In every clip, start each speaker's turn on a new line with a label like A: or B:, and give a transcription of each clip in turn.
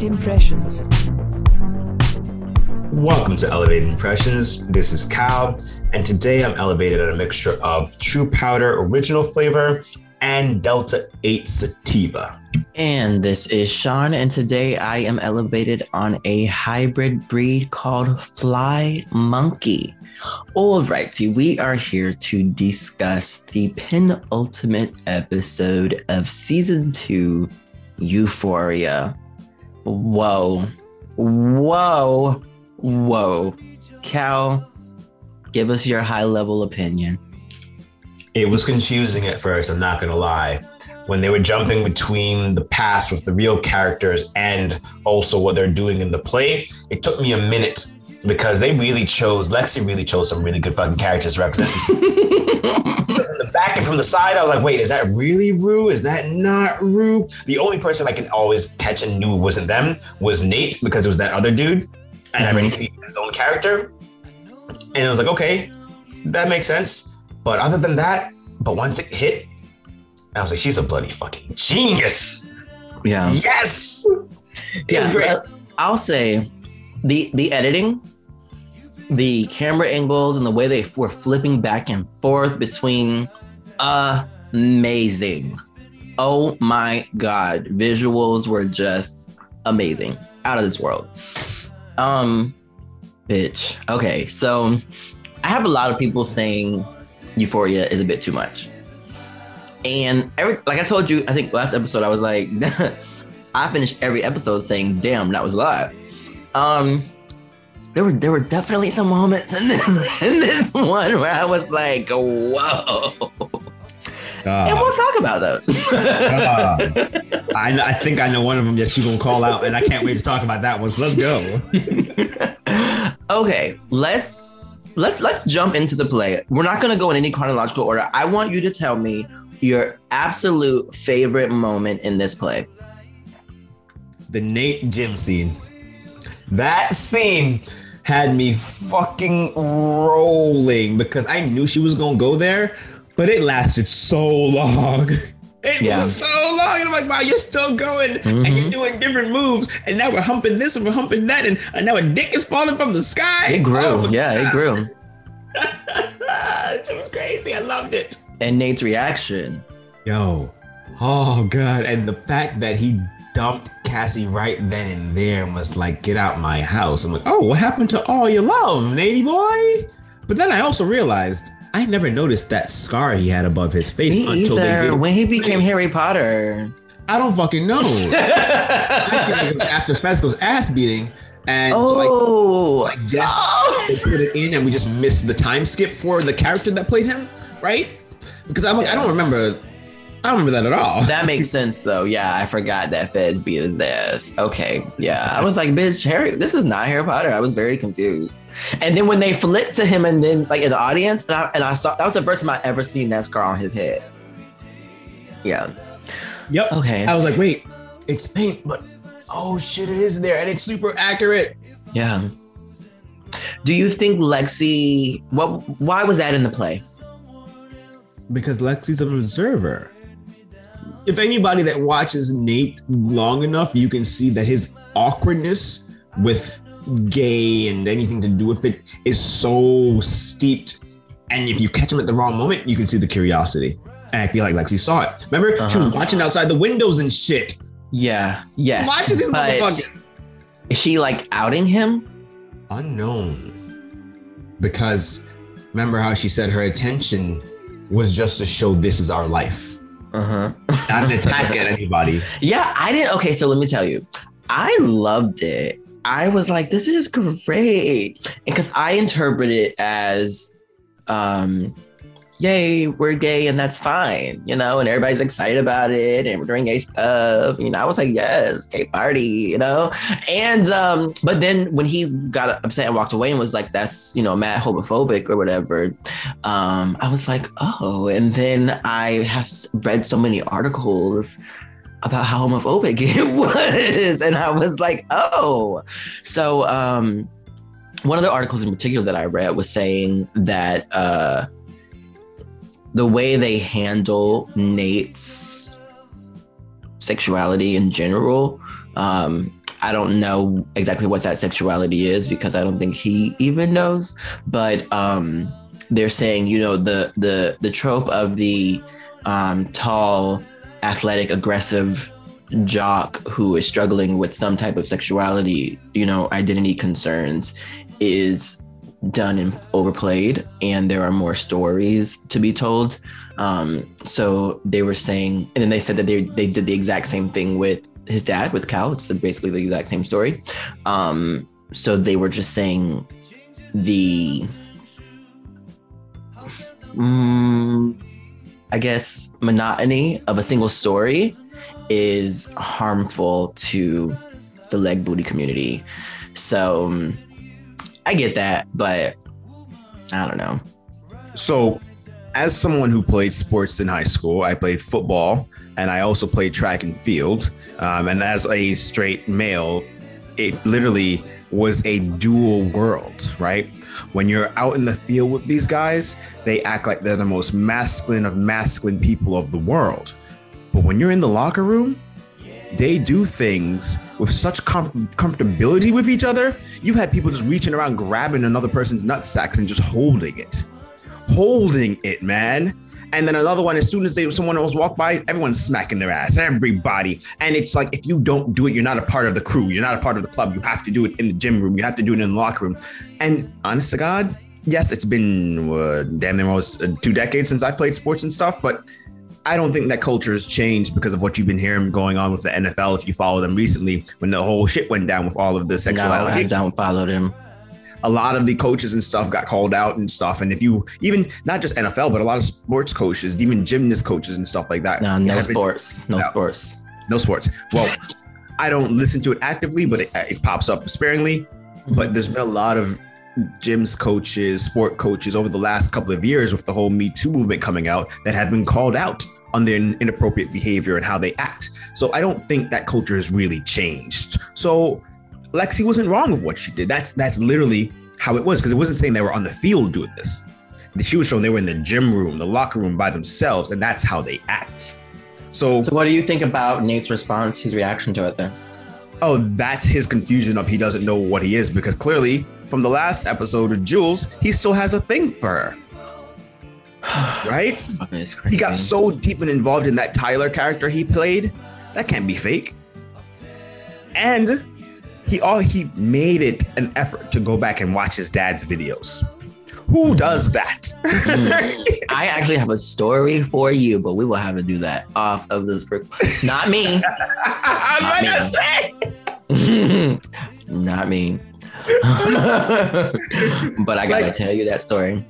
A: Welcome Impressions.
B: Welcome to Elevated Impressions. This is Cal, and today I'm elevated at a mixture of True Powder original flavor and Delta 8 Sativa.
C: And this is Sean, and today I am elevated on a hybrid breed called Fly Monkey. Alrighty, we are here to discuss the penultimate episode of season two, Euphoria. Whoa, whoa, whoa. Cal, give us your high level opinion.
B: It was confusing at first, I'm not gonna lie. When they were jumping between the past with the real characters and also what they're doing in the play, it took me a minute because they really chose Lexi really chose some really good fucking characters to represent. Because in the back and from the side, I was like, wait, is that really Rue? Is that not Rue? The only person I can always catch and knew wasn't them was Nate because it was that other dude. And I already mhm. see his own character. And it was like, okay, that makes sense. But other than that, but once it hit, I was like, she's a bloody fucking genius.
C: Yeah.
B: Yes. It
C: yeah,
B: was great.
C: I'll say the the editing, the camera angles, and the way they were flipping back and forth between amazing. Oh my god, visuals were just amazing, out of this world. Um, bitch. Okay, so I have a lot of people saying Euphoria is a bit too much. And every like I told you, I think last episode I was like, I finished every episode saying, "Damn, that was a lot." Um, there were there were definitely some moments in this in this one where I was like, "Whoa!" and we'll talk about those.
B: I, I think I know one of them that you're gonna call out, and I can't wait to talk about that one. So let's go.
C: okay, let's let's let's jump into the play. We're not gonna go in any chronological order. I want you to tell me your absolute favorite moment in this play.
B: The Nate gym scene. That scene had me fucking rolling because I knew she was gonna go there, but it lasted so long. It
C: Yeah.
B: was so long. And I'm like, wow, you're still going and you're
C: Mhm.
B: doing different moves. And now we're humping this and we're humping that. And, and now a dick is falling from the sky.
C: It grew,
B: Oh
C: yeah, it grew.
B: it was crazy. I loved it.
C: And Nate's reaction.
B: Yo, oh god, and the fact that he dumped Cassie right then and there and was like, "Get out my house." I'm like, "Oh, what happened to all your love, Nady boy?" But then I also realized I never noticed that scar he had above his face
C: Me
B: until
C: either. When he became Harry Potter.
B: I don't fucking know. I feel like it was after Fezco's ass beating, and so
C: oh,
B: I, I guess
C: Oh.
B: they put it in, and we just missed the time skip for the character that played him, right? Because I'm like, I don't remember. I don't remember that at all.
C: that makes sense though. Yeah, I forgot that Fez beat his ass. Okay, yeah, I was like, bitch, Harry, this is not Harry Potter. I was very confused. And then when they flipped to him, and then like in the audience, and I, and I saw that was the first time I ever seen that scar on his head. Yeah.
B: Yep.
C: Okay.
B: I was like, wait, it's paint, but oh shit, it is there, and it's super accurate.
C: Yeah. Do you think Lexi? What? Why was that in the play?
B: Because Lexi's an observer. If anybody that watches Nate long enough, you can see that his awkwardness with gay and anything to do with it is so steeped. And if you catch him at the wrong moment, you can see the curiosity. And I feel like Lexi saw it. Remember, she was
C: Uh-huh.
B: watching outside the windows and shit.
C: Yeah. Yes.
B: watching this
C: but
B: motherfucker.
C: is she like outing him?
B: unknown because remember how she said her attention was just to show this is our life
C: Uh huh.
B: not an attack at anybody
C: Yeah, I didn't. Okay, so let me tell you, I loved it. I was like, this is great. Because I interpret it as, um, yay, we're gay and that's fine, you know, and everybody's excited about it and we're doing gay stuff. You know, I was like, yes, gay party, you know. And um, but then when he got upset and walked away and was like, that's you know, mad homophobic or whatever, um, I was like, oh, and then I have read so many articles about how homophobic it was. And I was like, oh. So um one of the articles in particular that I read was saying that uh the way they handle Nate's sexuality in general Um, I don't know exactly what that sexuality is because I don't think he even knows. But um, they're saying, you know, the the the trope of the um, tall, athletic, aggressive jock who is struggling with some type of sexuality, you know, identity concerns is done and overplayed, and there are more stories to be told. Um, so they were saying, and then they said that they they did the exact same thing with his dad with Cal. It's basically the exact same story. Um, so they were just saying the, mm, I guess, monotony of a single story is harmful to the leg booty community. So um, I get that, but I don't know.
B: So, as someone who played sports in high school, I played football and I also played track and field. Um, and as a straight male, it literally was a dual world, right? When you're out in the field with these guys, they act like they're the most masculine of masculine people of the world. But when you're in the locker room, they do things with such com- comfortability with each other. You've had people just reaching around, grabbing another person's nutsack and just holding it, holding it, man. And then another one, as soon as they someone else walk by, everyone's smacking their ass. Everybody. And it's like if you don't do it, you're not a part of the crew. You're not a part of the club. You have to do it in the gym room. You have to do it in the locker room. And honest to God, yes, it's been uh, damn near almost uh, two decades since I played sports and stuff, but I don't think that culture has changed because of what you've been hearing going on with the NFL. If you follow them recently, when the whole shit went down with all of the sexual
C: no, I don't follow them.
B: a lot of the coaches and stuff got called out and stuff. And if you even not just NFL, but a lot of sports coaches, even gymnast coaches and stuff like that.
C: No, no sports. No
B: No.
C: sports.
B: no sports. Well, I don't listen to it actively, but it, it pops up sparingly. But mm-hmm. there's been a lot of gyms coaches, sport coaches over the last couple of years with the whole Me Too movement coming out that have been called out on their inappropriate behavior and how they act. So I don't think that culture has really changed. So Lexi wasn't wrong with what she did. That's that's literally how it was because it wasn't saying they were on the field doing this. She was showing they were in the gym room, the locker room by themselves, and that's how they act. So
C: So, what do you think about Nate's response, his reaction to it then?
B: Oh, that's his confusion of he doesn't know what he is because clearly from the last episode of Jules, he still has a thing for her. Right? He got so deep and involved in that Tyler character he played. That can't be fake. And he all he made it an effort to go back and watch his dad's videos. Who does that? Hmm.
C: I actually have a story for you, but we will have to do that off of this. Rec- Not me.
B: I'm not
C: me. Not me. but I gotta
B: Like-
C: tell you that story.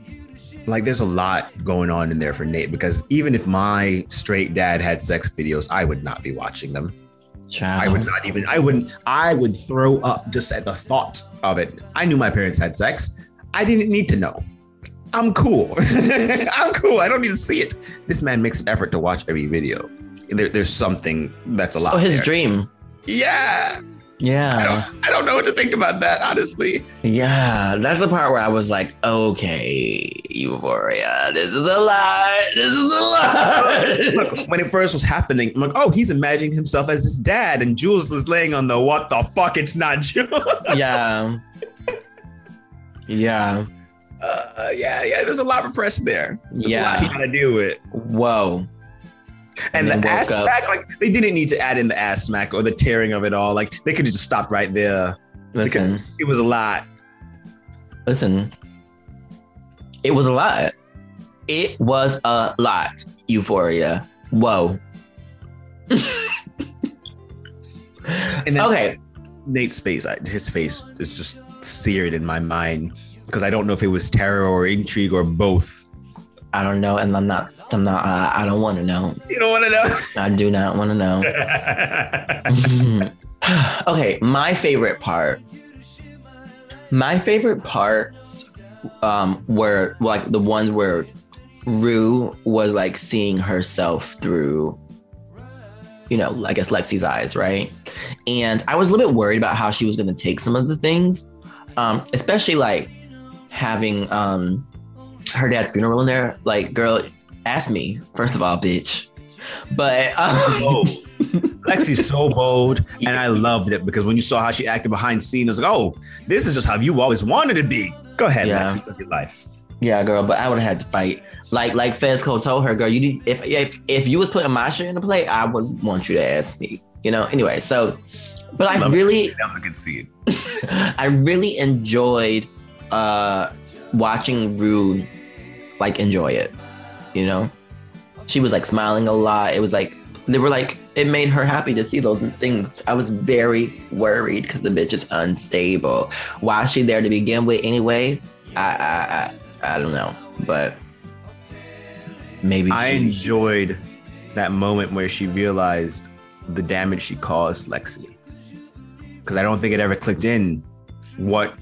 B: like there's a lot going on in there for Nate because even if my straight dad had sex videos, I would not be watching them.
C: Child.
B: I would not even I wouldn't I would throw up just at the thought of it. I knew my parents had sex. I didn't need to know. I'm cool. I'm cool. I don't need to see it. This man makes an effort to watch every video. There, there's something that's a lot.
C: So his
B: there.
C: dream.
B: Yeah. I
C: Yeah.
B: don't I don't know what to think about that, honestly.
C: Yeah. That's the part where I was like, okay, Euphoria, this is a lot. This is a lot.
B: Look, when it first was happening, I'm like, oh, he's imagining himself as his dad, and Jules was laying on the what the fuck? It's not Jules.
C: yeah. Yeah.
B: Uh, yeah, yeah. There's a lot of press there. There's a lot he
C: Yeah.
B: got to do it.
C: Whoa.
B: And,
C: And
B: the ass
C: up.
B: smack, like they didn't need to add in the ass smack or the tearing of it all. Like they could have just stopped right there.
C: Listen.
B: It was a lot.
C: Listen, it was a lot. It was a lot. Euphoria. Whoa.
B: And then
C: Okay.
B: Nate's face, his face is just seared in my mind because I don't know if it was terror or intrigue or both.
C: I don't know, and I'm not. I'm not. Uh, I don't want to know.
B: You don't want to know.
C: I do not want to know. okay, my favorite part. My favorite parts um, were like the ones where Rue was like seeing herself through, you know, I guess Lexi's eyes, right? And I was a little bit worried about how she was going to take some of the things, um, especially like having um, her dad's funeral in there. Like, girl, ask me first of all, bitch. But um,
B: Lexi's so bold, and I loved it because when you saw how she acted behind scenes, it was like, oh, this is just how you always wanted to be. Go ahead,
C: Yeah.
B: Lexi, live your life.
C: Yeah, girl, but I would have had to fight. Like like Fezco told her, girl, you need if if if you was putting my shit in the play, I would want you to ask me. You know. Anyway, so but I
B: it.
C: really
B: was a good scene.
C: I really enjoyed uh watching Rue like enjoy it. You know? She was like smiling a lot. It was like they were like it made her happy to see those things. I was very worried because the bitch is unstable. Why is she there to begin with anyway? I I I, I don't know. But maybe
B: I
C: she-
B: enjoyed that moment where she realized the damage she caused Lexi. Because I don't think it ever clicked in what,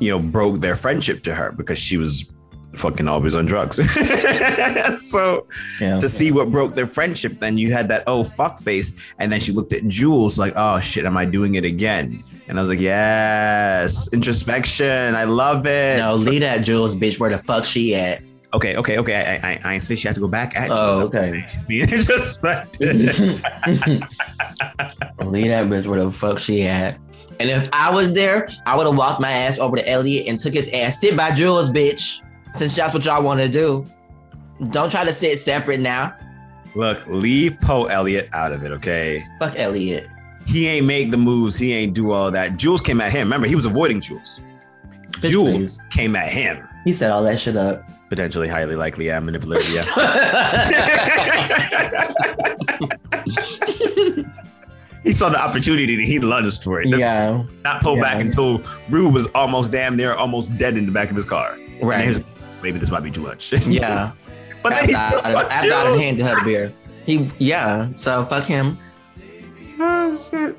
B: you know, broke their friendship to her because she was fucking always on drugs. so
C: yeah.
B: to see what broke their friendship, then you had that oh fuck face. And then she looked at Jules like, oh shit, am I doing it again? And I was like, yes, introspection. I love it.
C: no, leave that Jules bitch where the fuck she at.
B: Okay, okay, okay. I, I, I ain't say she had to go back at
C: Oh, okay.
B: Being introspective.
C: Leave that bitch where the fuck she at. And if I was there, I would have walked my ass over to Elliot and took his ass. Sit by Jules, bitch. Since that's what y'all want to do. Don't try to sit separate now.
B: Look, leave Poe Elliot out of it, okay?
C: Fuck Elliot.
B: He ain't make the moves. He ain't do all that. Jules came at him. Remember, he was avoiding Jules.
C: Bitch,
B: Jules
C: please.
B: came at him.
C: He said all that shit up.
B: Potentially, highly likely, yeah, manipulative, yeah. he saw the opportunity and he lunged for it.
C: yeah.
B: Not pull back until Rue was almost damn near almost dead in the back of his car.
C: Right.
B: was, maybe this might be too much.
C: Yeah.
B: but then
C: after,
B: he still
C: I,
B: fucked
C: after I done
B: Jules.
C: handed her the beer. He yeah. So fuck him.
B: Oh, shit.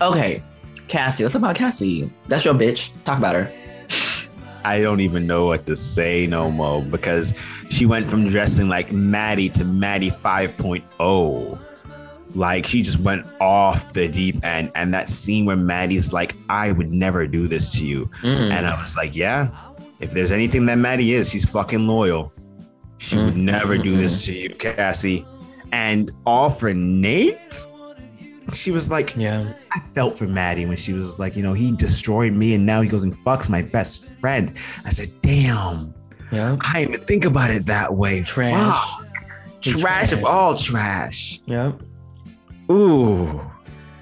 C: Okay. Cassie. Let's talk about Cassie. That's your bitch. Talk about her.
B: I don't even know what to say no more because she went from dressing like Maddie to Maddie 5.0. Like she just went off the deep end. And that scene where Maddie's like, I would never do this to you.
C: Mm.
B: And I was like, yeah, if there's anything that Maddie is, she's fucking loyal. She would
C: Mm,
B: never
C: mm,
B: do this to you, Cassie. And all for Nate? She was like,
C: yeah.
B: I felt for Maddie when she was like, you know, he destroyed me and now he goes and fucks my best friend. I said, damn,
C: Yeah.
B: I didn't even think about it that way.
C: Trash.
B: Fuck.
C: He
B: Trash of all trash.
C: Yeah.
B: Ooh.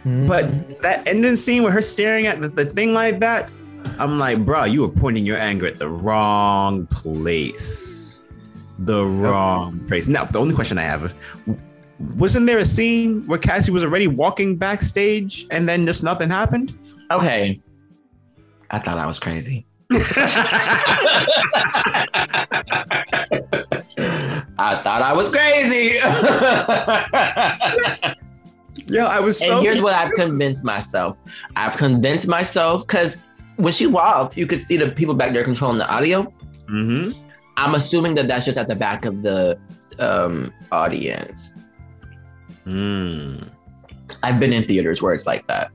C: Mm.
B: But that ending scene with her staring at the, the thing like that, I'm like, bro, you were pointing your anger at the wrong place. The wrong place. Now, the only question I have wasn't there a scene where Cassie was already walking backstage and then just nothing happened?
C: okay. I thought I was crazy. I thought I was crazy.
B: Yo, I was so
C: and here's what I've convinced myself. I've convinced myself because when she walked, you could see the people back there controlling the audio.
B: hmm
C: I'm assuming that that's just at the back of the um, audience.
B: Mm.
C: I've been in theaters where it's like that.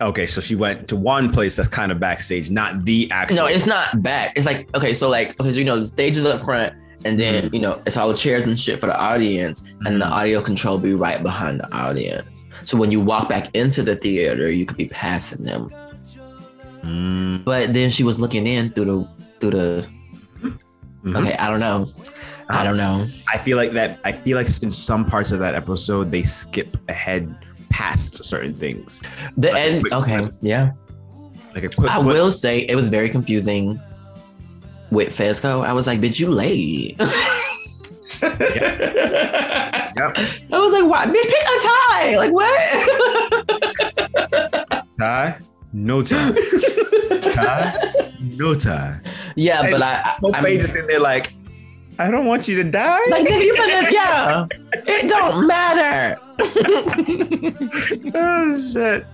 B: Okay, so she went to one place that's kind of backstage, not the actual.
C: No, it's not back. It's like okay, so like okay, so you know the stage is up front, and then
B: Mm-hmm.
C: you know it's all the chairs and shit for the audience, and the
B: Mhm.
C: audio control be right behind the audience. So when you walk back into the theater, you could be passing them.
B: Mm.
C: But then she was looking in through the through the.
B: Mhm.
C: Okay, I don't know. I don't know.
B: I feel like that. I feel like in some parts of that episode they skip ahead past certain things,
C: The
B: Like
C: end.
B: quick
C: Okay, yeah.
B: like a quick.
C: I
B: blip.
C: will say it was very confusing with Fezco. I was like, bitch, you late.
B: Yep.
C: I was like, why? Bitch, pick a tie. Like, what?
B: Tie, no tie. tie, no tie.
C: yeah,
B: Hey,
C: but I,
B: Pope
C: I'm,
B: just in there like, I don't want you to die.
C: like, nigga, you finna, yeah. It don't matter.
B: oh shit.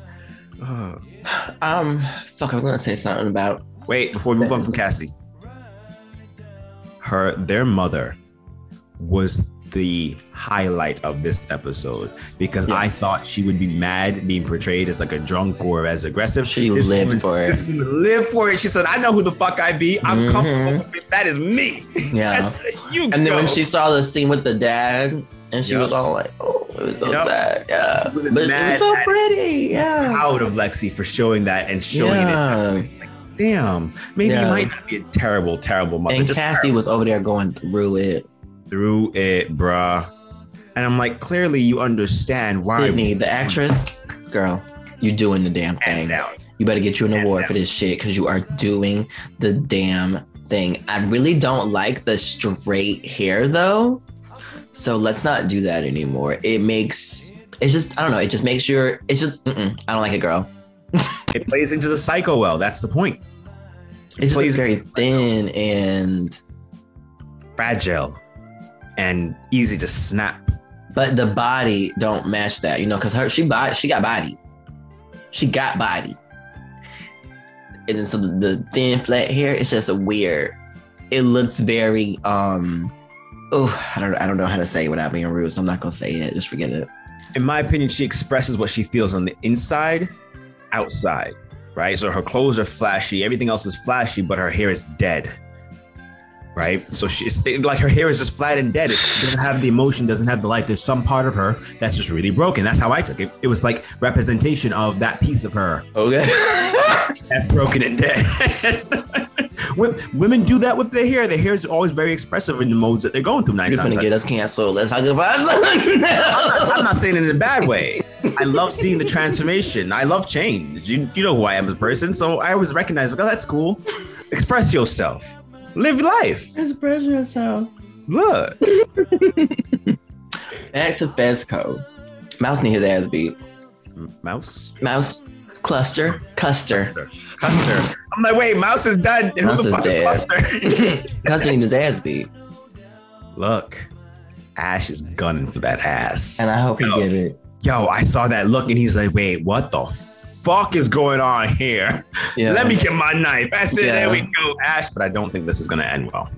B: Oh.
C: um, fuck, I was gonna say something about.
B: Wait, before we move on from Cassie, her their mother was the highlight of this episode because I thought she would be mad being portrayed as like a drunk or as aggressive.
C: She
B: This
C: lived
B: woman-
C: for it.
B: This woman lived for it. She said, "I know who the fuck I be. I'm
C: Mhm.
B: comfortable with it. That is me."
C: Yeah.
B: said, "You
C: And then when she saw the scene with the dad, and she
B: Yep.
C: was all like, "Oh, it was so
B: Yep.
C: sad." Yeah,
B: She was
C: but it was so pretty. Yeah,
B: Proud of Lexi for showing that and showing it. Damn, maybe
C: Yeah.
B: you might not be a terrible, terrible mother.
C: And
B: just
C: Cassie was over there going through it.
B: Through it, bruh. And I'm like, clearly you understand why.
C: Sydney, the actress, girl, you're doing the damn thing. You better get you an
B: Hands
C: award
B: down.
C: for this shit because you are doing the damn thing. I really don't like the straight hair though. So let's not do that anymore. It makes it's just I don't know. It just makes your it's just mm-mm, I don't like it, girl.
B: It plays into the psycho well. That's the point.
C: It just
B: plays
C: very thin and
B: fragile and easy to snap.
C: but the body don't match that, you know, because her she body she got body, she got body, and then so the, the thin flat hair it's just a weird. It looks very um, oh I don't I don't know how to say it without being rude, so I'm not gonna say it. Just forget it.
B: In my opinion, she expresses what she feels on the inside, outside, right? So her clothes are flashy, everything else is flashy, but her hair is dead. Right, so she's like her hair is just flat and dead. It doesn't have the emotion, doesn't have the life. There's some part of her that's just really broken. That's how I took it. It was like representation of that piece of her
C: Okay.
B: that's broken and dead. Wo- Women do that with their hair. Their hair is always very expressive in the modes that they're going through. Nine
C: You're
B: times.
C: gonna get us canceled. Let's talk about
B: I'm not, I'm not saying it in a bad way. I love seeing the transformation. I love change. You, you know who I am as a person, so I always recognize. Oh, that's cool. Express yourself. Live life.
C: Express yourself.
B: Look.
C: Back to Fezco. Mouse need his ass beat.
B: Mouse.
C: Mouse cluster custer.
B: Custer. I'm like, wait, Mouse is done. And
C: Mouse
B: who the fuck is
C: dead.
B: Cluster?
C: Custer need his ass beat,
B: Look, Ash is gunning for that ass.
C: and I hope he get it.
B: Yo, I saw that look, and he's like, wait, what the fuck is going on here?
C: Yeah.
B: Let me get my knife. I said, there we go, Ash. But I don't think this is gonna end well.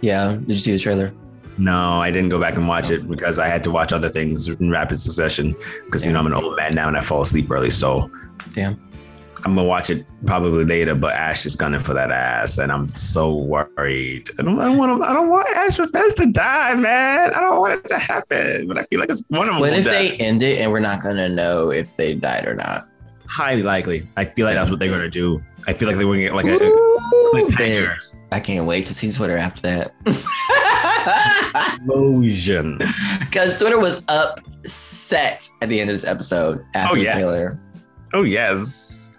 C: Yeah. Did you see the trailer?
B: No, I didn't go back and watch it because I had to watch other things in rapid succession. Because you know I'm an old man now and I fall asleep early, so
C: Damn.
B: I'm gonna watch it probably later. But Ash is gunning for that ass, and I'm so worried. I don't, I don't want. I don't want Ash Fest to die, man. I don't want it to happen. But I feel like it's one of them.
C: What if
B: die.
C: they end it and we're not gonna know if they died or not?
B: Highly likely. I feel like that's what they're gonna do. I feel like they're gonna get like a, a
C: Ooh,
B: cliffhanger.
C: I can't wait to see Twitter after that.
B: explosion.
C: Because Twitter was upset at the end of this episode after
B: Oh
C: the
B: yes.
C: trailer.
B: Oh yes.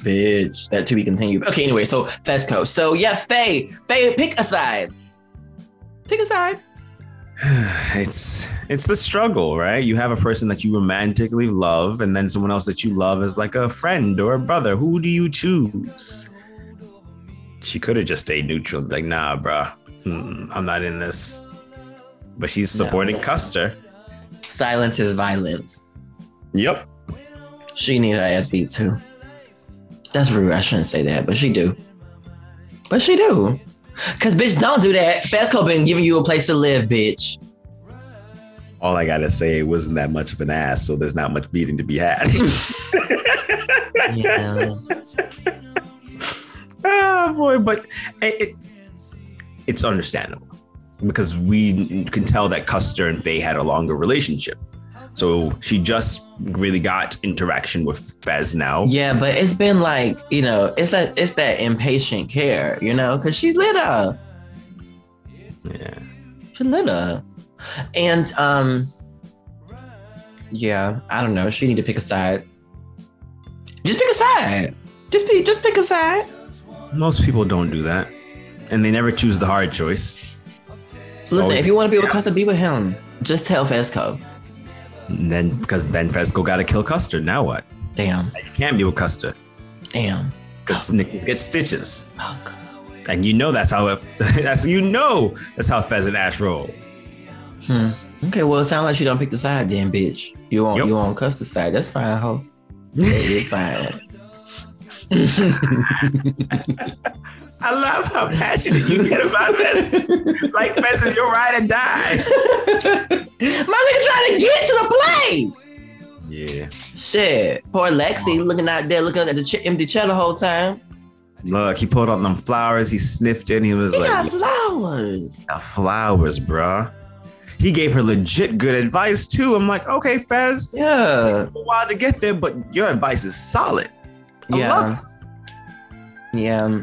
C: Bitch, that to be continued. Okay, anyway, so Fezco. So yeah, Faye, Faye, pick a side. Pick a side.
B: it's it's the struggle, right? You have a person that you romantically love, and then someone else that you love as like a friend or a brother. Who do you choose? She could have just stayed neutral, like, nah, bruh, mm, I'm not in this. But she's
C: No.
B: supporting Custer.
C: Silence is violence.
B: Yep.
C: She need her ass beat too. That's rude. I shouldn't say that, but she do. But she do. Cause bitch, don't do that. Fezco been giving you a place to live, bitch.
B: All I gotta say, it wasn't that much of an ass, so there's not much beating to be had.
C: Yeah.
B: oh boy, but it, it, it's understandable because we can tell that Custer and Faye had a longer relationship. So she just really got interaction with Fez now.
C: Yeah, but it's been like, you know, it's that it's that impatient care, you know, because she's little.
B: Yeah.
C: She's little. And um yeah, I don't know. She need to pick a side. Just pick a side. Just pick just pick a side.
B: Most people don't do that. And they never choose the hard choice.
C: Listen,
B: always-
C: if you want to be with
B: yeah.
C: Custer, be with him. Just tell Fezco.
B: And then because then Fezco gotta kill Custer. Now what?
C: Damn.
B: You can't be with Custer.
C: Damn.
B: Because Snickers get stitches.
C: Fuck.
B: And you know that's how it, that's you know that's how Fez and Ash roll.
C: Hmm. Okay, well, it sounds like she don't pick the side, then, bitch. You on
B: Yep.
C: you on Custer side? That's fine, ho. It's fine.
B: I love how passionate you get about this. like Fez is your ride or die.
C: My nigga trying to get to the play.
B: Yeah.
C: Shit. Poor Lexi looking out there looking at the ch- empty chair the whole time.
B: Look, he pulled out them flowers. He sniffed it. And he was
C: He
B: like,
C: got flowers.
B: "Yeah, flowers, bruh. he gave her legit good advice too. I'm like, okay, Fez,
C: Yeah.
B: a while to get there, but your advice is solid. I
C: Yeah.
B: love
C: Yeah.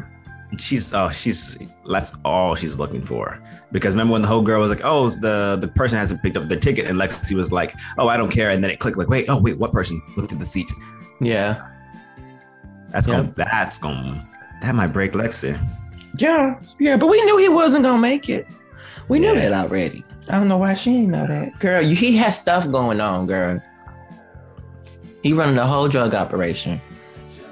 B: It. She's oh, she's that's all she's looking for. Because remember when the whole girl was like, oh, the the person hasn't picked up their ticket, and Lexi was like, oh, I don't care, and then it clicked like, wait, oh wait, what person looked at the seat?
C: Yeah.
B: That's
C: Yeah.
B: going, that's gonna that might break Lexi.
C: Yeah. Yeah. But we knew he wasn't gonna make it. We knew
B: Yeah.
C: that already. I don't know why she didn't know that. Girl, you, he has stuff going on, girl. He running the whole drug operation.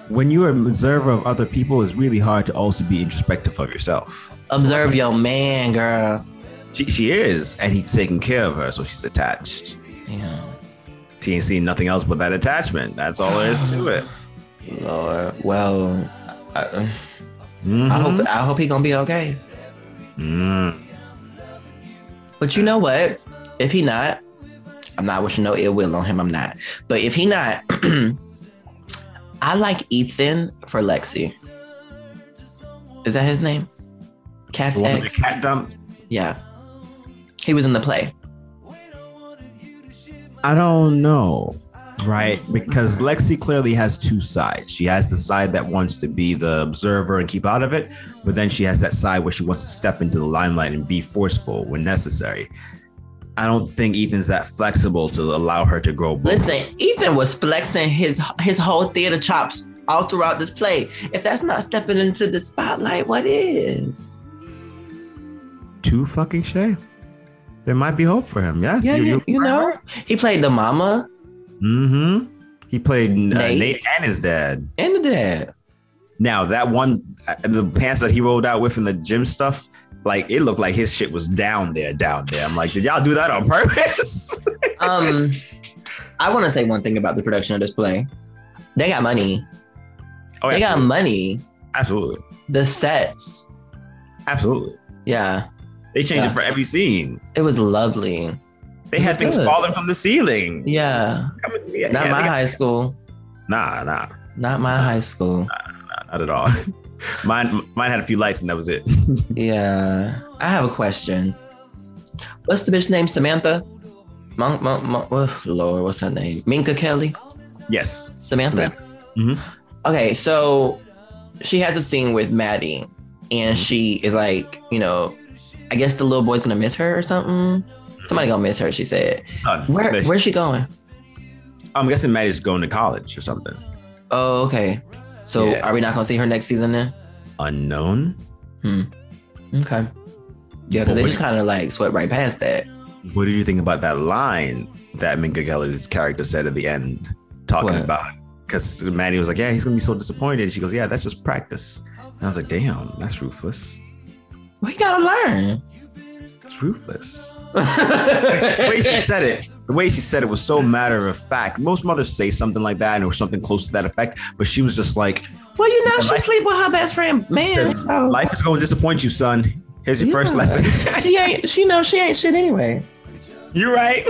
B: When you're an observer of other people, it's really hard to also be introspective of yourself.
C: Observe your man, girl.
B: She, she is, and he's taking care of her, so she's attached.
C: Yeah.
B: She ain't seen nothing else but that attachment. That's all there is to it.
C: Lord. Well, I,
B: Mhm.
C: I hope I hope he gonna be okay.
B: Mm.
C: But you know what? If he not, I'm not wishing no ill will on him. I'm not. But if he not, I like Ethan for Lexi. Is that his name?
B: Kat's
C: ex.
B: Kat dumped.
C: Yeah. He was in the play.
B: I don't know, right? Because Lexi clearly has two sides. She has the side that wants to be the observer and keep out of it, but then she has that side where she wants to step into the limelight and be forceful when necessary. I don't think Ethan's that flexible to allow her to grow. both.
C: Listen, Ethan was flexing his his whole theater chops all throughout this play. If that's not stepping into the spotlight, what is?
B: too fucking Shay. There might be hope for him. Yes.
C: Yeah, you, you know, he played the mama
B: Mm-hmm. He played uh,
C: Nate.
B: Nate. and his dad.
C: and the dad.
B: Now that one, uh, the pants that he rolled out with in the gym stuff, like it looked like his shit was down there, down there. I'm like, did y'all do that on purpose?
C: Um, I want to say one thing about the production of this play. They got money.
B: oh,
C: They got money.
B: absolutely,
C: The sets.
B: absolutely.
C: Yeah,
B: They changed
C: Yeah.
B: it for every scene.
C: it was lovely.
B: They
C: It
B: had things
C: good.
B: falling from the ceiling.
C: Yeah,
B: I mean, yeah,
C: not
B: yeah,
C: my
B: got-
C: high school.
B: Nah, nah,
C: Not my high school.
B: nah, not at all. mine, mine had a few lights and that was it.
C: Yeah, I have a question. What's the bitch name? Samantha? Mon- Mon- Mon- oh, Lord, what's her name? Minka Kelly?
B: yes.
C: Samantha?
B: Samantha. Mhm.
C: Okay, so she has a scene with Maddie, and she is like, you know, I guess the little boy's gonna miss her or something. Somebody gonna miss her, she said.
B: Son,
C: Where where's she going?
B: I'm guessing Maddie's going to college or something.
C: Oh, okay. So
B: Yeah.
C: are we not gonna see her next season then?
B: Unknown. Hmm.
C: Okay. Yeah, because they just kind of like swept right past that.
B: What did you think about that line that Minka Kelly's character said at the end, talking
C: What?
B: about? Because Maddie was like, "Yeah, he's gonna be so disappointed." She goes, "Yeah, that's just practice." And I was like, "Damn, that's ruthless.
C: We gotta learn.
B: It's ruthless." the way she said it, the way she said it was so matter of fact. Most mothers say something like that, or something close to that effect. But she was just like,
C: well, you know, she
B: Life-
C: sleep with her best friend, man. So
B: "Life is going to disappoint you, son. Here's your first lesson."
C: she ain't. She know she ain't shit anyway.
B: You're right.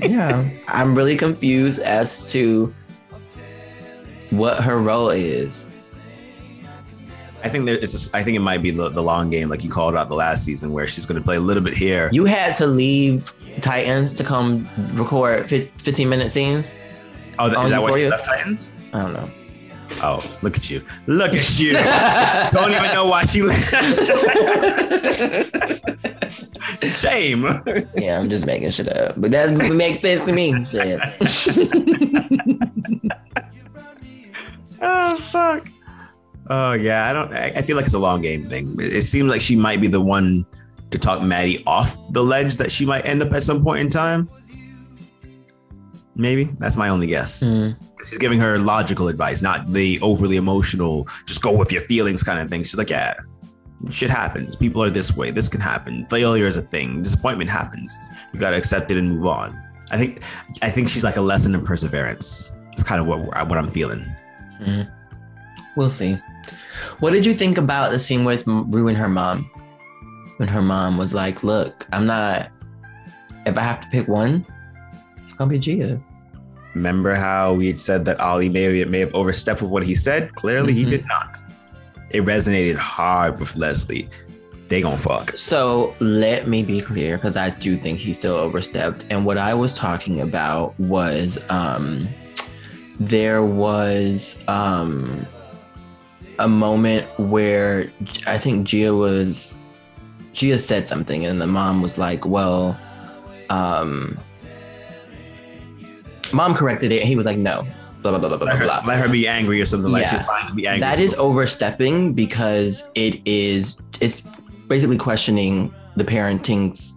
C: Yeah, I'm really confused as to what her role is.
B: I think there, it's. Just, I think it might be the, the long game, like you called out the last season, where she's going to play a little bit here.
C: You had to leave Titans to come record fif- 15 minute scenes.
B: oh, is that why
C: you?
B: left Titans?
C: I don't know.
B: Oh, look at you. Look at you. Don't even know why she left. Shame.
C: yeah, I'm just making shit up, but that makes sense to me. Shit.
B: oh, fuck. Oh, yeah. I don't, I, I feel like it's a long game thing. It, it seems like she might be the one to talk Maddie off the ledge that she might end up at some point in time. Maybe. That's my only guess.
C: Hmm.
B: She's giving her logical advice, not the overly emotional, just go with your feelings kind of thing. She's like, yeah, shit happens. People are this way. This can happen. Failure is a thing. Disappointment happens. You got to accept it and move on. I think, I think she's like a lesson in perseverance. It's kind of what what I'm feeling.
C: We'll see. What did you think about the scene with Rue and her mom? When her mom was like, "Look, I'm not. If I have to pick one, it's gonna be Gia."
B: Remember how we had said that Ali may, may have overstepped with what he said? Clearly, he
C: Mhm.
B: did not. It resonated hard with Leslie. they gonna fuck.
C: So let me be clear, because I do think he still overstepped. And what I was talking about was um there was um a moment where I think Gia was Gia said something and the mom was like, well, um mom corrected it and he was like, no. Blah blah blah blah blah
B: Let her,
C: blah.
B: let her be angry or something like she's fine to be angry.
C: That is overstepping because it is it's basically questioning the parenting's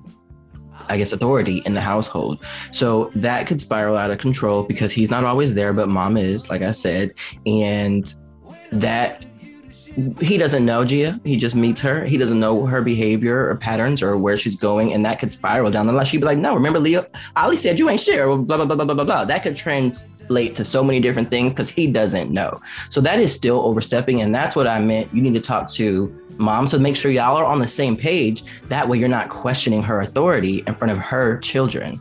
C: I guess authority in the household. So that could spiral out of control because he's not always there, but mom is, like I said, and that he doesn't know Gia. He just meets her. He doesn't know her behavior or patterns or where she's going, and that could spiral down the line. She'd be like, "No, remember Leo? Ali said you ain't share." Or blah blah blah blah blah blah blah. That could translate to so many different things because he doesn't know. So that is still overstepping, and that's what I meant. You need to talk to mom, so make sure y'all are on the same page. That way, you're not questioning her authority in front of her children.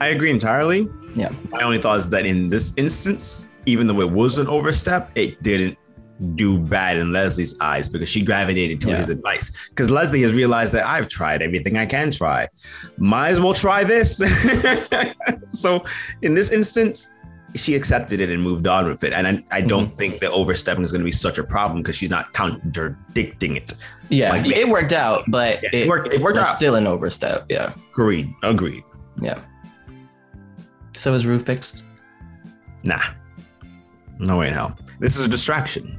B: I agree entirely.
C: Yeah.
B: My only thought is that in this instance, even though it was an overstep, it didn't do bad in Leslie's eyes because she gravitated to
C: Yeah.
B: his advice. Because Leslie has realized that I've tried everything I can try. Might as well try this. so in this instance, she accepted it and moved on with it. And I, I don't mm-hmm. think that overstepping is going to be such a problem because she's not contradicting it.
C: Yeah,
B: Like-
C: it worked out, but
B: Yeah, it worked- it worked out.
C: Still an overstep. Yeah,
B: Agreed. Agreed.
C: yeah. So is Rue fixed?
B: Nah. No way in hell. This is a distraction.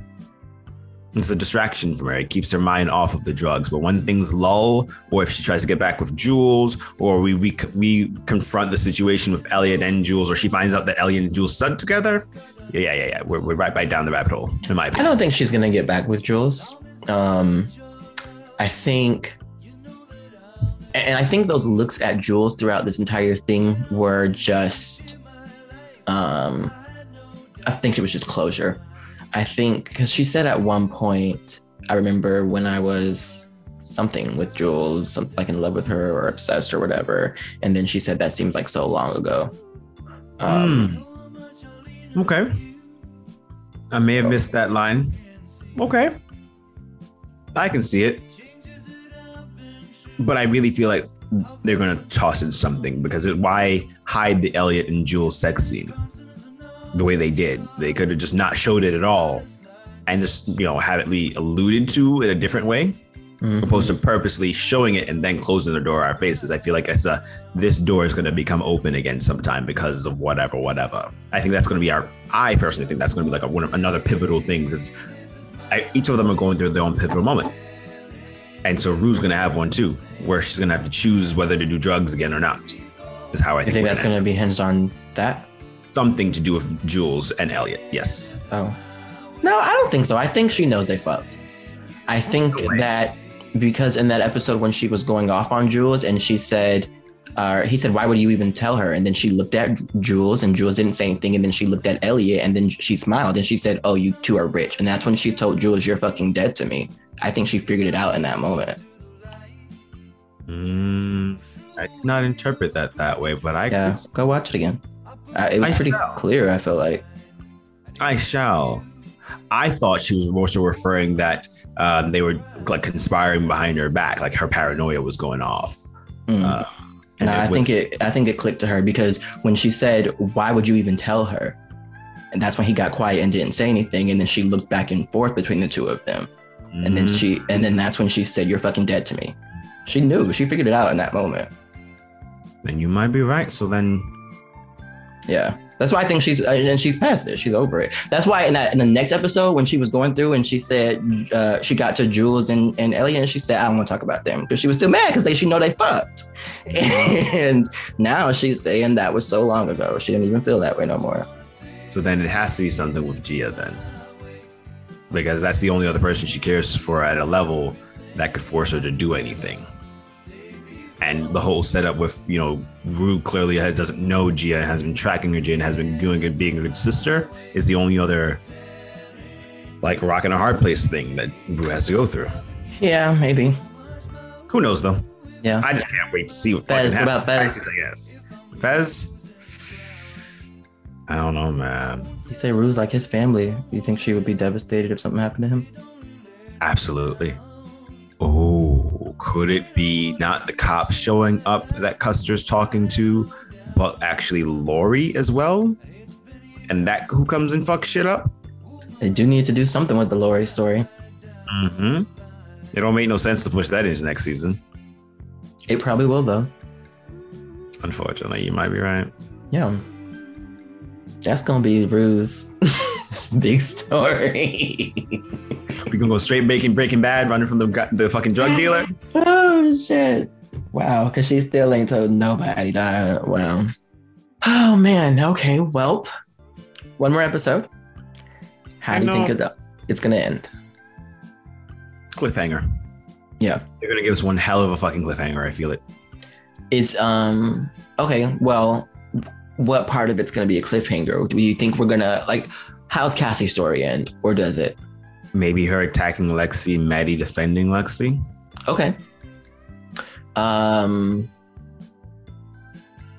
B: It's a distraction from her. It keeps her mind off of the drugs. But when things lull, or if she tries to get back with Jules, or we we, we confront the situation with Elliot and Jules, or she finds out that Elliot and Jules slept together, yeah, yeah, yeah, yeah. We're, we're right back down the rabbit hole, in my opinion.
C: I don't think she's gonna get back with Jules. Um, I think, and I think those looks at Jules throughout this entire thing were just, um, I think it was just closure. I think because she said at one point, I remember when I was something with Jules, like in love with her or obsessed or whatever, and then she said that seems like so long ago. Um,
B: Hmm. Okay. I may have missed that line. Okay. I can see it. But I really feel like they're going to toss in something because it, why hide the Elliot and Jules sex scene the way they did? They could have just not showed it at all and just, you know, have it be alluded to in a different way
C: mhm.
B: opposed to purposely showing it and then closing the door our faces. I feel like it's a this door is going to become open again sometime because of whatever, whatever. I think that's going to be our. I personally think that's going to be like a, one, another pivotal thing because I, each of them are going through their own pivotal moment, and so Rue's going to have one too, where she's going to have to choose whether to do drugs again or not. Is how I
C: You
B: think,
C: think that's going to be hinged on that?
B: Something to do with Jules and Elliot. Yes.
C: Oh. No, I don't think so. I think she knows they fucked. I think that because in that episode when she was going off on Jules and she said, uh, he said, why would you even tell her? And then she looked at Jules and Jules didn't say anything. And then she looked at Elliot and then she smiled and she said, oh, you two are rich. And that's when she told Jules, you're fucking dead to me. I think she figured it out in that moment.
B: Mm, I did not interpret that that way, but I
C: Yeah,
B: could
C: go watch it again. Uh, it was
B: I
C: pretty
B: shall.
C: clear, I felt like.
B: I shall. I thought she was also referring that um, they were like conspiring behind her back, like her paranoia was going off.
C: Mm.
B: Uh,
C: And I
B: was-
C: think it I think it clicked to her because when she said, Why would you even tell her? And that's when he got quiet and didn't say anything. And then she looked back and forth between the two of them. And then she and then that's when she said, You're fucking dead to me. She knew, she figured it out in that moment.
B: and you might be right. So then,
C: Yeah. That's why I think she's uh, and she's past it. She's over it. That's why in that in the next episode when she was going through and she said uh, she got to Jules and, and Elliot and she said I don't want to talk about them because she was still mad because they she know they fucked. And now she's saying that was so long ago. She didn't even feel that way no more.
B: so then it has to be something with Gia then, because that's the only other person she cares for at a level that could force her to do anything. And the whole setup with you know Rue clearly doesn't know Gia has been tracking her Gia has been doing good, being a good sister is the only other like rock in a hard place thing that Rue has to go through.
C: Yeah, maybe.
B: Who knows though?
C: Yeah.
B: I just can't wait to see what
C: Fez,
B: fucking
C: about. Fez?
B: I guess. Fez? I don't know, man.
C: You say Rue's like his family. Do you think she would be devastated if something happened to him?
B: Absolutely. Oh, could it be not the cops showing up that Custer's talking to, but actually Laurie as well? And that who comes and fucks shit up?
C: They do need to do something with the Laurie story.
B: Mm-hmm. It don't make no sense to push that into next season.
C: It probably will though.
B: Unfortunately, you might be right.
C: Yeah. That's gonna be Rue's big story.
B: We can go straight Breaking Breaking Bad, running from the the fucking drug dealer.
C: oh shit. Wow, because she still ain't told nobody that. Wow. Oh man. Okay. Well, one more episode. How
B: I
C: do you think
B: know.
C: of the, it's gonna end?
B: Cliffhanger.
C: Yeah.
B: They're gonna give us one hell of a fucking cliffhanger. I feel it.
C: It's um okay. Well, what part of it's gonna be a cliffhanger? Do you think we're gonna like? How's Cassie's story end, or does it?
B: Maybe her attacking Lexi, Maddie defending Lexi.
C: Okay. Um.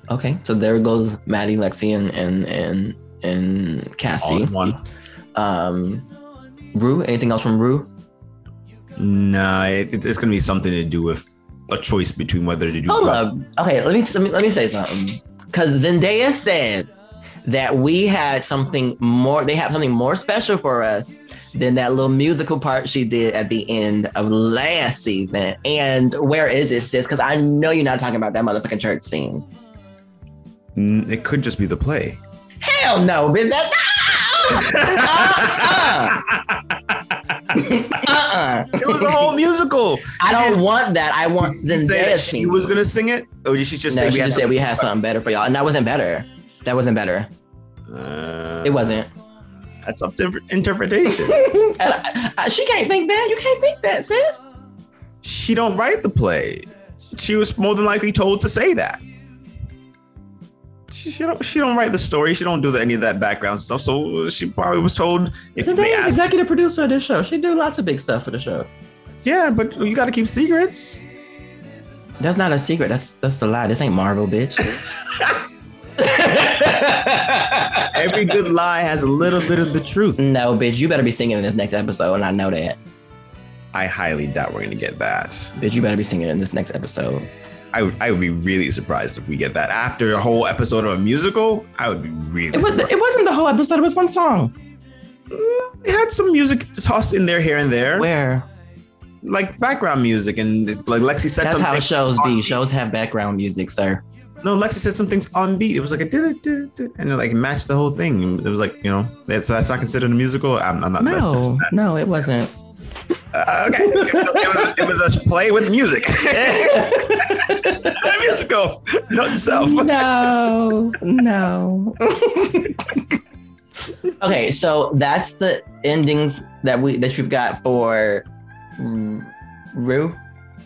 C: Okay, so there goes Maddie, Lexi, and and and and Cassie.
B: one.
C: Um, Rue. Anything else from Rue?
B: Nah, it, it's gonna be something to do with a choice between whether to do.
C: Hold up. Okay, let me let me let me say something. Because Zendaya said that we had something more. They have something more special for us than that little musical part she did at the end of last season. And where is it, sis? Because I know you're not talking about that motherfucking church scene.
B: Mm, It could just be the play.
C: Hell no, bitch. That's uh-uh. uh-uh.
B: It was a whole musical.
C: I don't want that. I want
B: Did you
C: Zendaya
B: that she was gonna sing it, or did she just
C: no,
B: say
C: she
B: we had
C: just said we had something better for y'all, and that wasn't better. That wasn't better.
B: Uh,
C: It wasn't.
B: That's up to interpretation.
C: And I- I- she can't think that. You can't think that, sis.
B: she don't write the play. She was more than likely told to say that. She, she don't she don't write the story. She don't do any of that background stuff. So she probably was told if they
C: Zendaya's
B: asked.
C: executive producer of this show. She do lots of big stuff for the show.
B: Yeah, but you got to keep secrets.
C: That's not a secret. That's that's a lie. This ain't Marvel, bitch.
B: Every good lie has a little bit of the truth.
C: no, bitch. You better be singing in this next episode, and I know that.
B: I highly doubt we're gonna get that.
C: Bitch, you better be singing in this next episode.
B: I would I would be really surprised if we get that after a whole episode of a musical. I would be really.
C: It was.
B: surprised.
C: It wasn't the whole episode. It was one song.
B: Mm, they had some music tossed in there here and there,
C: Where?
B: like background music, and like Lexi said
C: That's how shows be. Shows have background music, sir.
B: No, Lexi said some things on beat. It was like a did it, and it like matched the whole thing. It was like you know that's that's not considered a musical. I'm, I'm not the best.
C: No, no, it wasn't.
B: Uh, okay, it was, it, was, it was a play with music. a musical. Note to self.
C: no, no. okay, so that's the endings that we that you've got for Rue,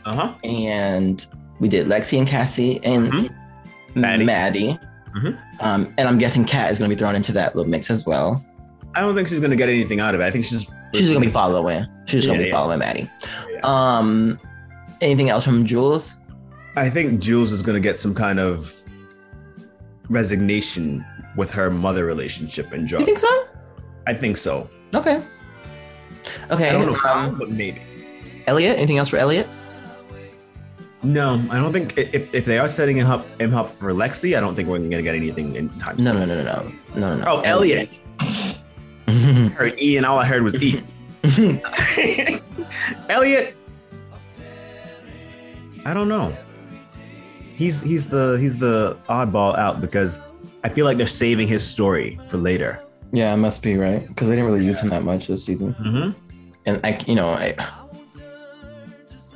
B: Uh huh.
C: and we did Lexi and Cassie and
B: Mhm. Maddie.
C: Maddie.
B: Mhm.
C: Um, and I'm guessing Kat is going to be thrown into that little mix as well.
B: I don't think she's gonna get anything out of it. I think she's
C: She's going to be following. She's just going to
B: Yeah,
C: be
B: yeah.
C: following Maddie.
B: Yeah.
C: Um, anything else from Jules?
B: I think Jules is gonna get some kind of resignation with her mother relationship and
C: You
B: drugs.
C: think so?
B: I think so.
C: Okay. Okay.
B: I don't know how,
C: um,
B: but maybe.
C: Elliot. Anything else for Elliot?
B: No, I don't think if, if they are setting him up, him up for Lexi, I don't think we're gonna get anything in time.
C: No,
B: soon.
C: no, no, no, no, no, no.
B: Oh, Elliot. I heard E, and all I heard was E. Elliot. I don't know. He's he's the he's the oddball out because I feel like they're saving his story for later.
C: yeah, it must be right because they didn't really use him that much this season.
B: Mm-hmm.
C: And I, you know, I,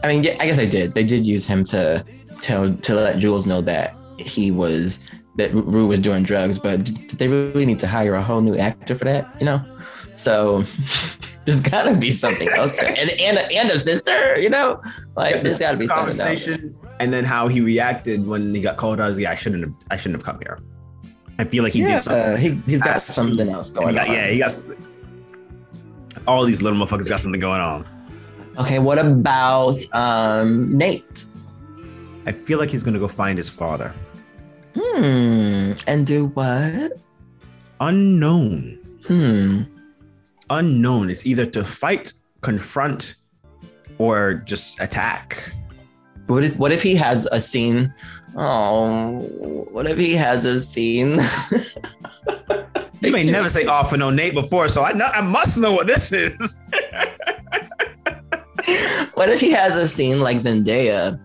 C: I mean, yeah, I guess I did. They did use him to tell to let Jules know that he was that Rue was doing drugs, but did they really need to hire a whole new actor for that? You know, so there's got to be something else, there. and and a, and a sister, you know, like there's got to be something else.
B: conversation, and then how he reacted when he got called out. Was yeah, I shouldn't have. I shouldn't have come here. I feel like he
C: yeah,
B: did something.
C: uh, he he's got something else going
B: got-
C: on.
B: yeah, he got. All these little motherfuckers got something going on.
C: Okay, what about um Nate?
B: I feel like he's gonna go find his father.
C: Hmm, and do what?
B: Unknown.
C: Hmm.
B: Unknown. It's either to fight, confront, or just attack.
C: What if what if he has a scene? Oh, what if he has a scene?
B: You may never say off for no Nate before, so I know I must know what this is.
C: what if he has a scene like Zendaya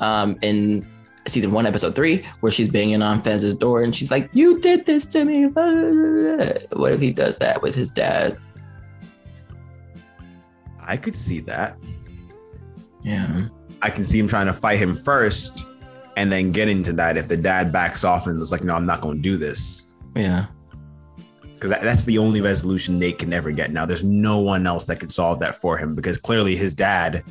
C: um, in season one, episode three, where she's banging on Fez's door and she's like, "You did this to me." What if he does that with his dad?
B: I could see that.
C: Yeah.
B: I can see him trying to fight him first and then get into that if the dad backs off and is like, no, I'm not going to do this.
C: Yeah.
B: Because that, that's the only resolution Nate can ever get. Now, there's no one else that could solve that for him because clearly his dad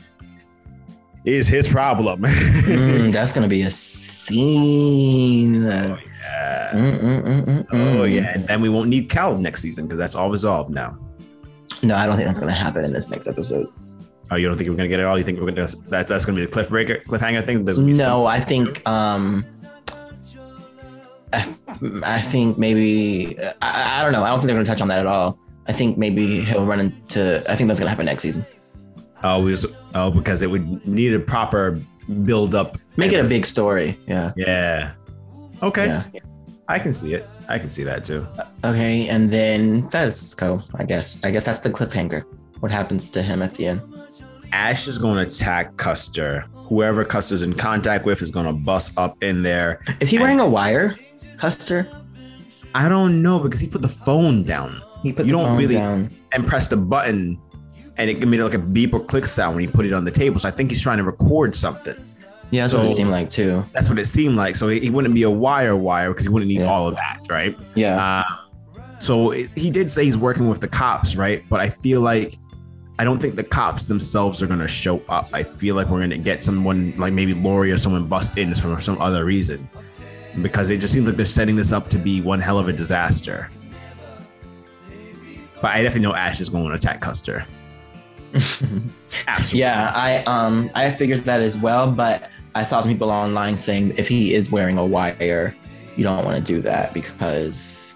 B: is his problem.
C: Mm, that's gonna be a scene.
B: oh, yeah.
C: Mm, mm, mm, mm,
B: Oh,
C: mm.
B: yeah. And then we won't need Cal next season because that's all resolved now.
C: No, I don't think that's gonna happen in this next episode.
B: Oh, you don't think we're going to get it all? You think we're going to, that's, that's going to be the cliffbreaker cliffhanger thing? There's gonna be
C: No, I think um I, I think maybe I, I don't know. I don't think they're gonna touch on that at all. I think maybe he'll run into I think that's gonna happen next season.
B: Oh, was, oh, because it would need a proper build up.
C: Make it a big story. Yeah.
B: Yeah. Okay.
C: Yeah.
B: I can see it. I can see that too.
C: Okay, and then Fezco, I guess. I guess that's the cliffhanger. What happens to him at the end?
B: Ash is going to attack Custer. Whoever Custer's in contact with is going to bust up in there.
C: Is he wearing a wire, Custer?
B: I don't know because he put the phone down
C: He put
B: You
C: the
B: don't
C: phone
B: really-
C: down.
B: and pressed a button and it made like a beep or click sound when he put it on the table. So I think he's trying to record something.
C: Yeah, that's what it seemed like too.
B: That's what it seemed like. So he wouldn't be a wire wire because he wouldn't need
C: Yeah.
B: all of that, right?
C: Yeah.
B: Uh, so it, he did say he's working with the cops, right? But I feel like I don't think the cops themselves are going to show up. I feel like we're going to get someone like maybe Laurie or someone bust in for some other reason because it just seems like they're setting this up to be one hell of a disaster. But I definitely know Ash is going to attack Custer. Absolutely.
C: Yeah, I um I figured that as well, but I saw some people online saying if he is wearing a wire, you don't want to do that because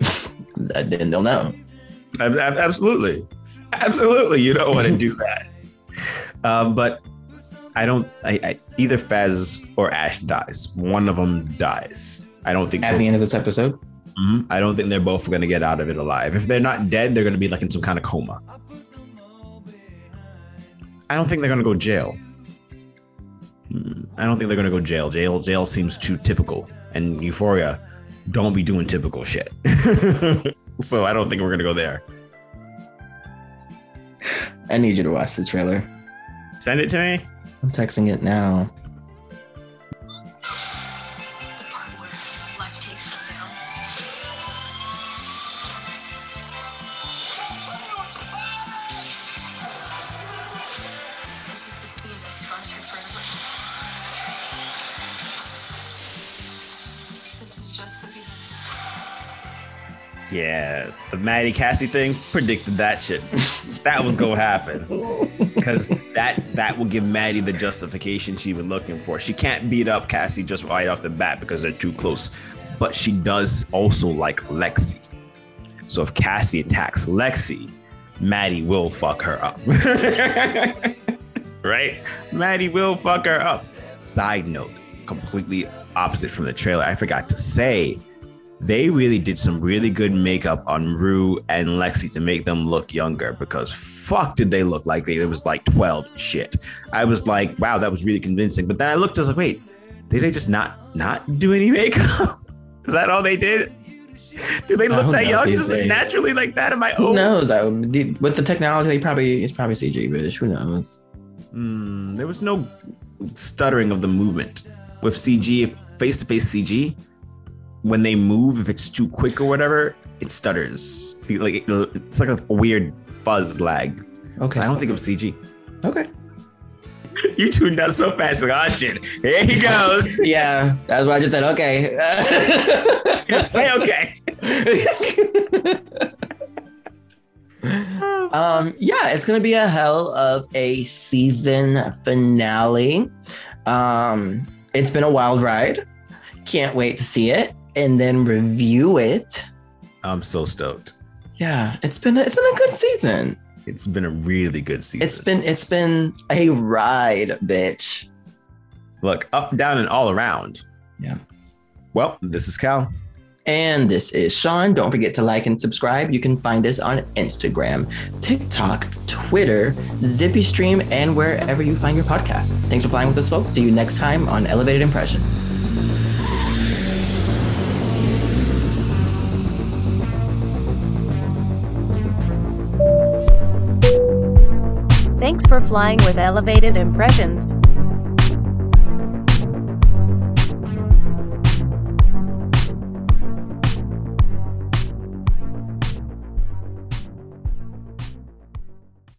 C: then they'll know.
B: Ab- ab- Absolutely. Absolutely. You don't want to do that. Um, but I don't, I, I either Fez or Ash dies. One of them dies. I don't think,
C: At the end of this episode,
B: Mhm. I don't think they're both going to get out of it alive. If they're not dead, they're going to be like in some kind of coma. I don't think they're going to go jail. Hmm, I don't think they're going to go jail. Jail, jail seems too typical. And Euphoria, don't be doing typical shit. so I don't think we're going to go there.
C: I need you to watch the trailer.
B: Send it to me.
C: I'm texting it now.
D: The part where life takes them down. This is the scene that scars her forever. This is just the beginning.
B: Yeah, the Maddie Cassie thing predicted that shit. that was gonna happen because that that will give Maddie the justification she was looking for. She can't beat up Cassie just right off the bat because they're too close, but she does also like Lexi. So if Cassie attacks Lexi, Maddie will fuck her up. right? Maddie will fuck her up. Side note, completely opposite from the trailer. I forgot to say they really did some really good makeup on Rue and Lexi to make them look younger because fuck did they look like they it was like 12 shit. I was like, wow, that was really convincing. But then I looked, I was like, wait, did they just not not do any makeup? Is that all they did? Do they look that young just
C: days?
B: naturally like that? Am I
C: Who
B: old?
C: knows? I, with the technology, they probably it's probably CG, but who knows?
B: Hmm, there was no stuttering of the movement with CG, face to face CG. When they move, if it's too quick or whatever, it stutters. Like it's like a weird fuzz lag.
C: Okay.
B: I don't think it was CG.
C: Okay.
B: You tuned out so fast, like oh shit, here he goes.
C: Yeah, that's why I just said okay.
B: Just say okay.
C: um, yeah, it's gonna be a hell of a season finale. Um, it's been a wild ride. Can't wait to see it and then review it.
B: I'm so stoked.
C: Yeah, it's been a, it's been a good season.
B: It's been a really good season.
C: It's been it's been a ride, bitch.
B: Look, up, down, and all around.
C: Yeah.
B: Well, this is Cal.
C: And this is Sean. Don't forget to like and subscribe. You can find us on Instagram, TikTok, Twitter, Zippy Stream, and wherever you find your podcast. Thanks for playing with us, folks. See you next time on Elevated Impressions.
E: For flying with Elevated Impressions.